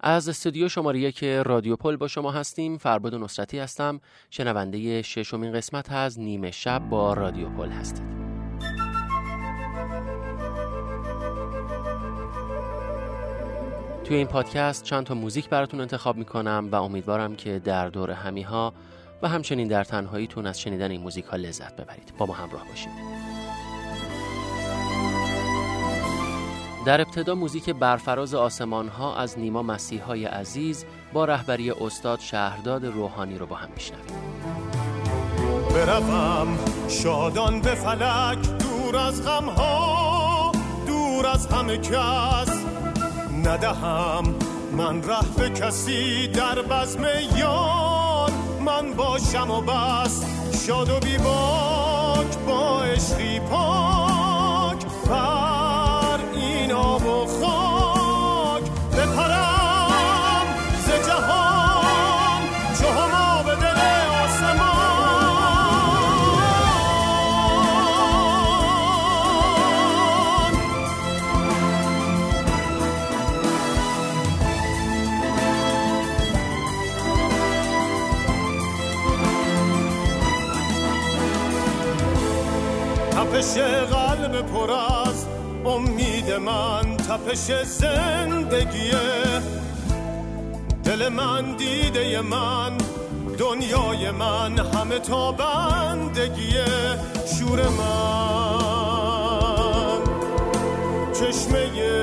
از استودیو شماره یک رادیو پل با شما هستیم. فرباد نصرتی هستم. شنونده ششمین قسمت از نیمه شب با رادیو پل هستید. توی این پادکست چند تا موزیک براتون انتخاب می‌کنم و امیدوارم که در دور همیها و همچنین در تنهاییتون از شنیدن این موزیک ها لذت ببرید. با ما همراه باشید. در ابتدا موزیک برفراز آسمان ها از نیما مسیح های عزیز با رهبری استاد شهرداد روحانی رو با هم میشنویم. بروم شادان به فلک دور از غم ها دور از همه کس. ندهم من ره به کسی در بزم یان من باشم و بس شاد و بیباک با عشقی پاک. تپش زندگیه دل من دیده من دنیای من همه تا بندگیه شور من چشمه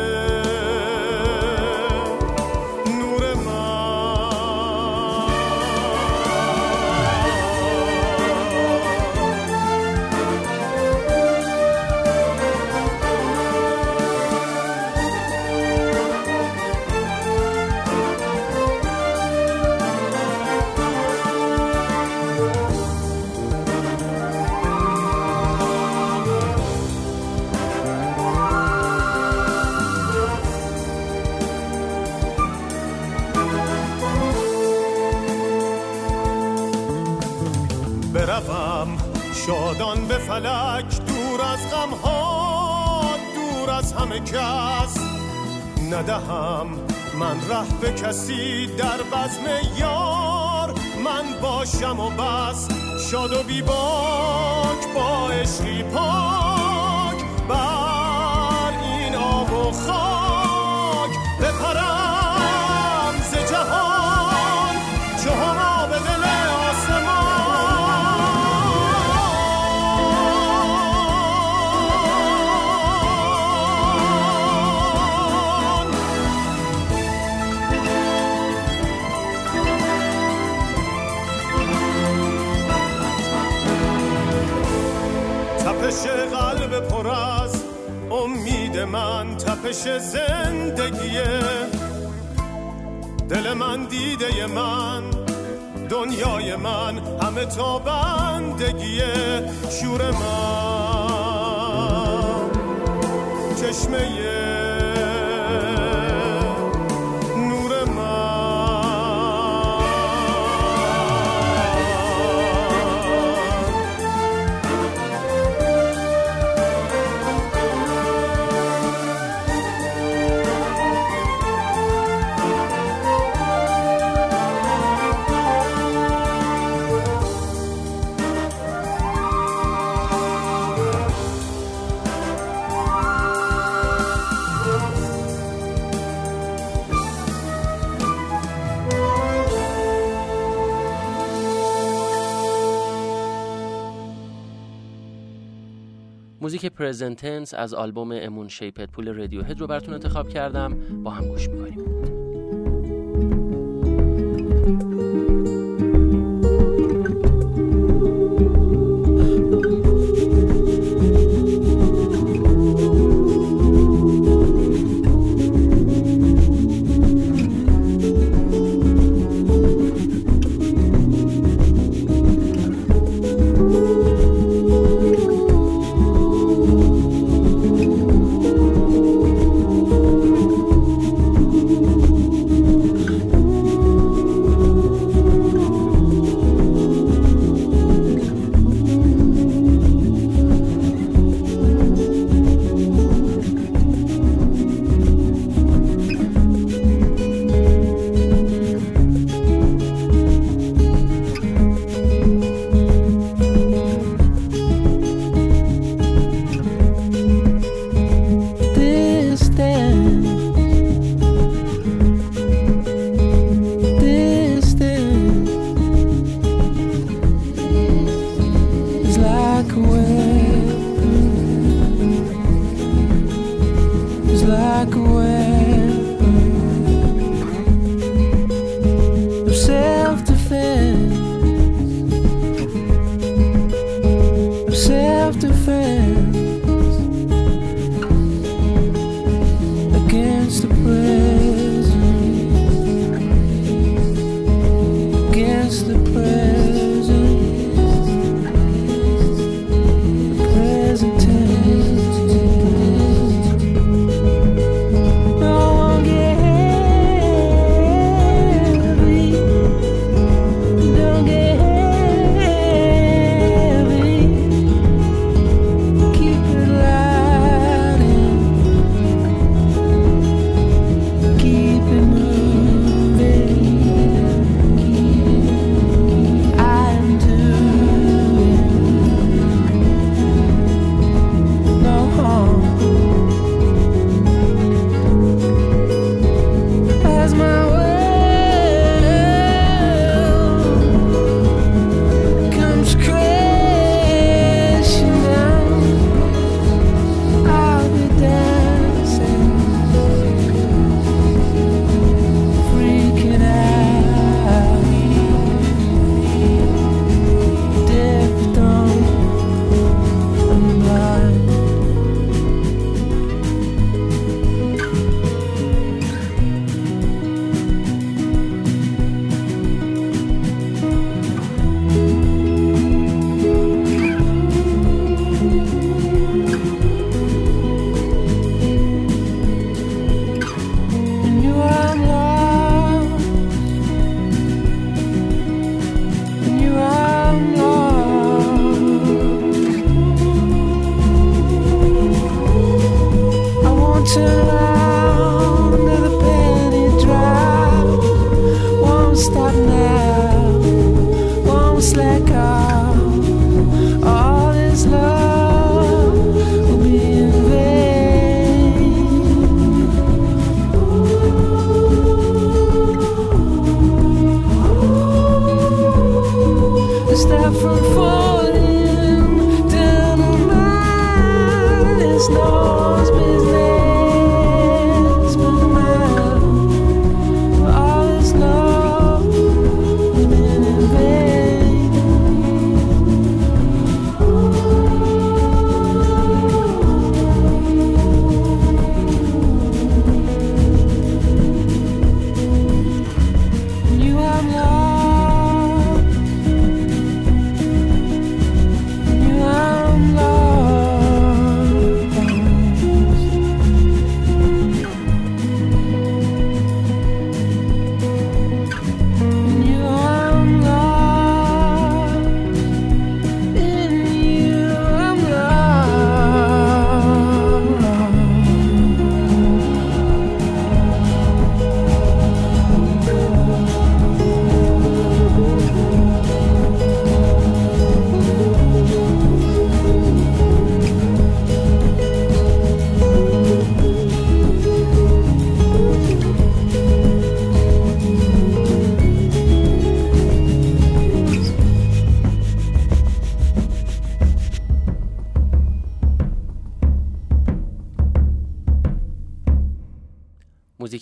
کس ندهم. من ره به کسی در بزم یار. من باشم و بس شاد و بیباک با عشقی پاک. من تپش زندگیه. دل من دیده من دنیای من همه تا بندگیه. شور من. چشمه موزیک پرزنتنس از آلبوم امون شیپت پول رادیو هد رو براتون انتخاب کردم. با هم گوش می‌کنیم.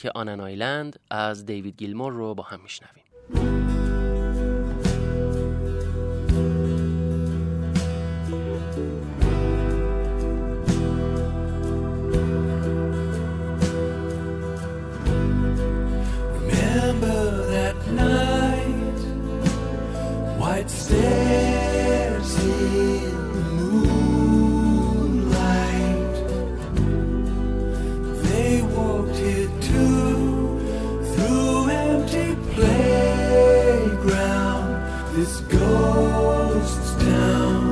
ترانه آنن آیلند از دیوید گیلمور رو با هم میشنویم Remember that night, white stay. this ghost town.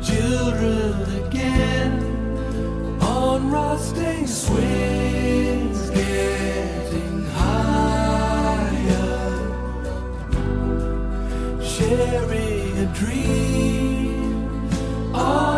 Children again on rusting swings, getting higher, sharing a dream. Oh,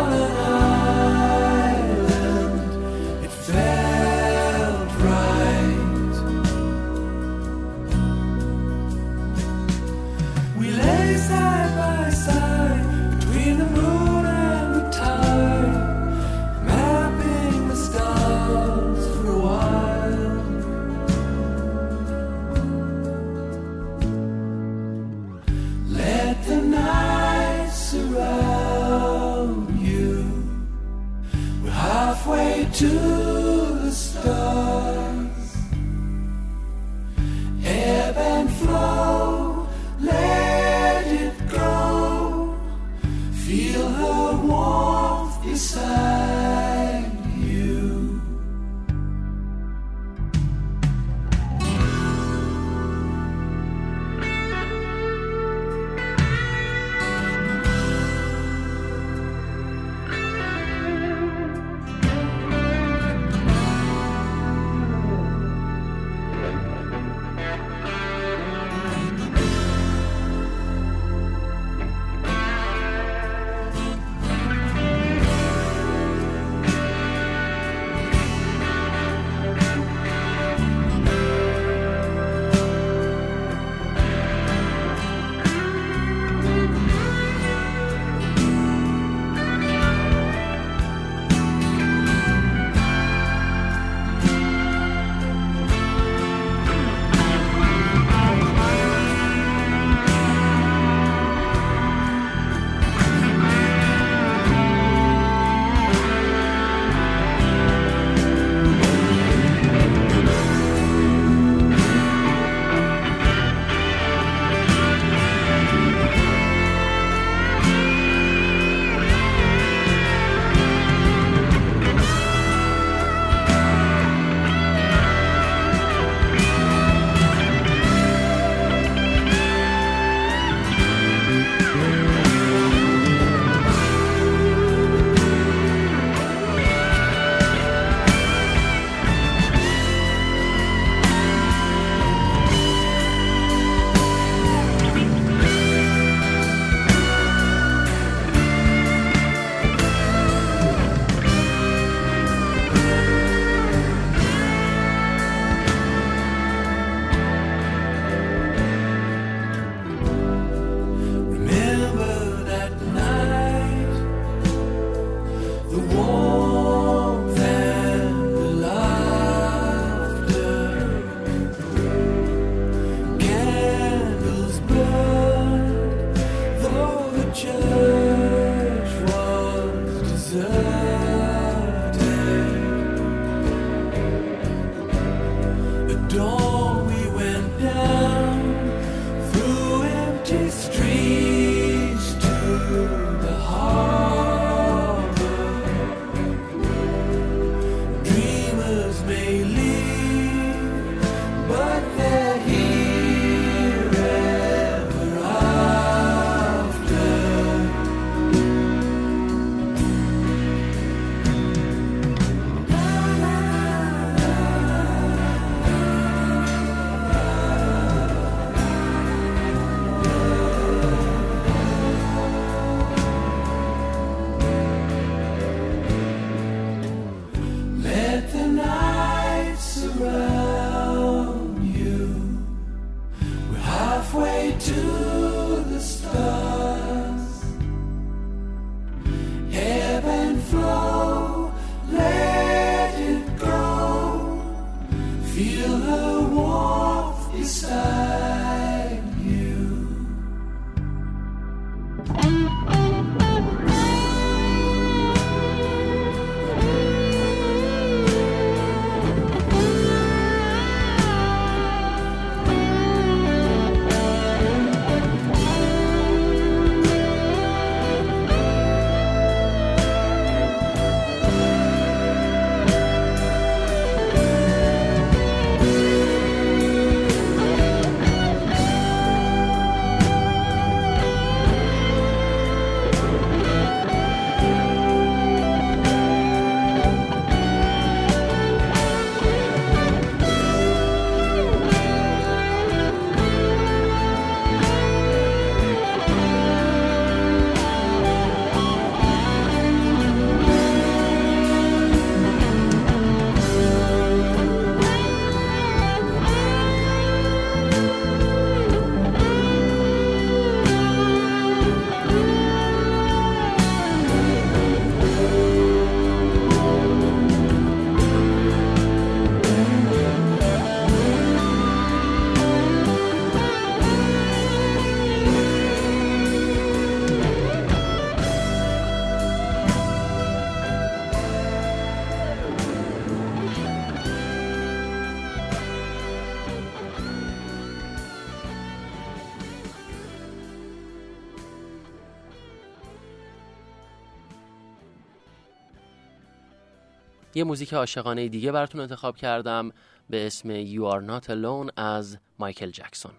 یه موزیک عاشقانه دیگه براتون انتخاب کردم به اسم You Are Not Alone از مایکل جکسون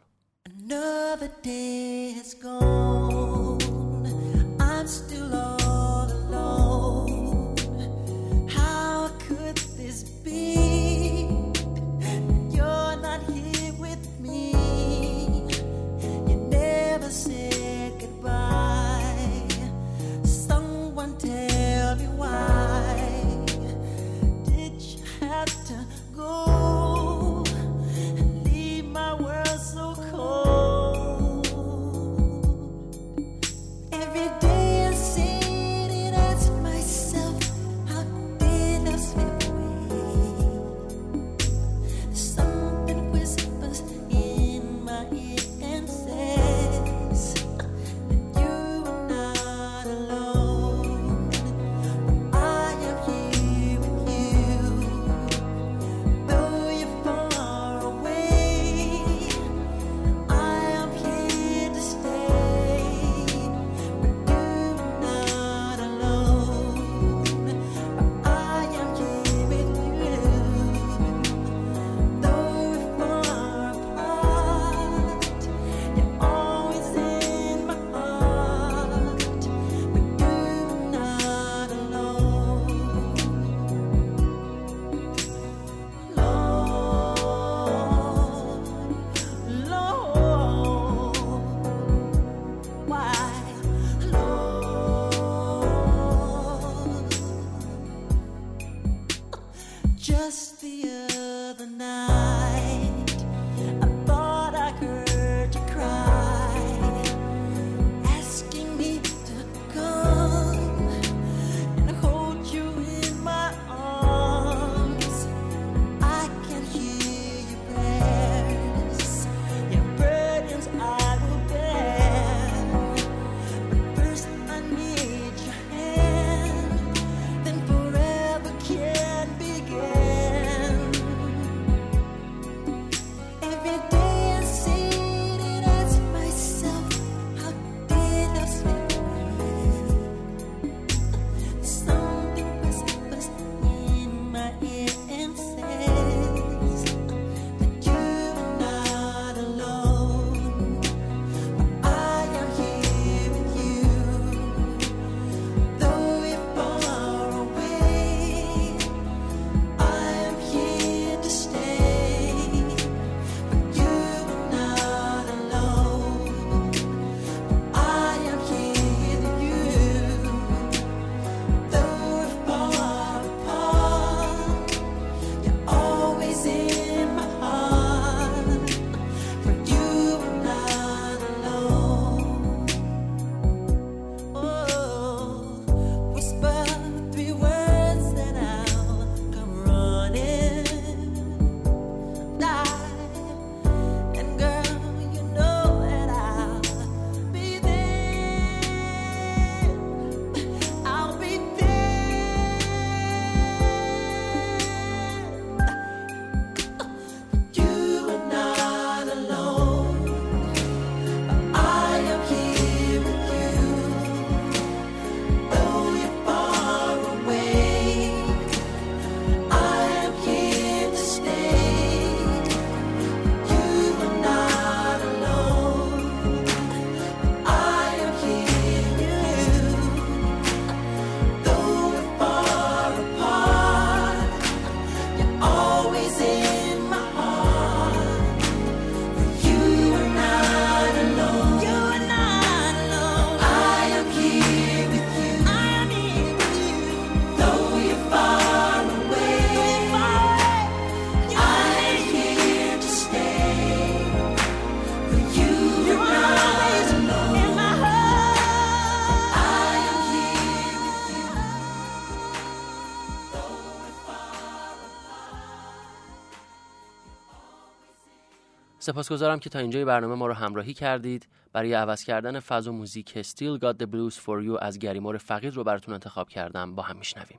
Another day has gone. سپاسگزارم که تا اینجای برنامه ما رو همراهی کردید. برای عوض کردن فاز و موزیک Still Got the Blues for You از گریمور فقید رو براتون انتخاب کردم. با هم میشنویم.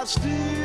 I still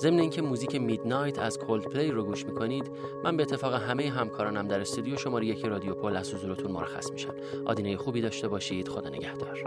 ضمن اینکه موزیک میدنایت از کولد پلی رو گوش می‌کنید من به اتفاق همه همکارانم در استودیو شماره یک رادیو پل از حضورتون مرخص میشم. آدینه خوبی داشته باشید. خدا نگهدار.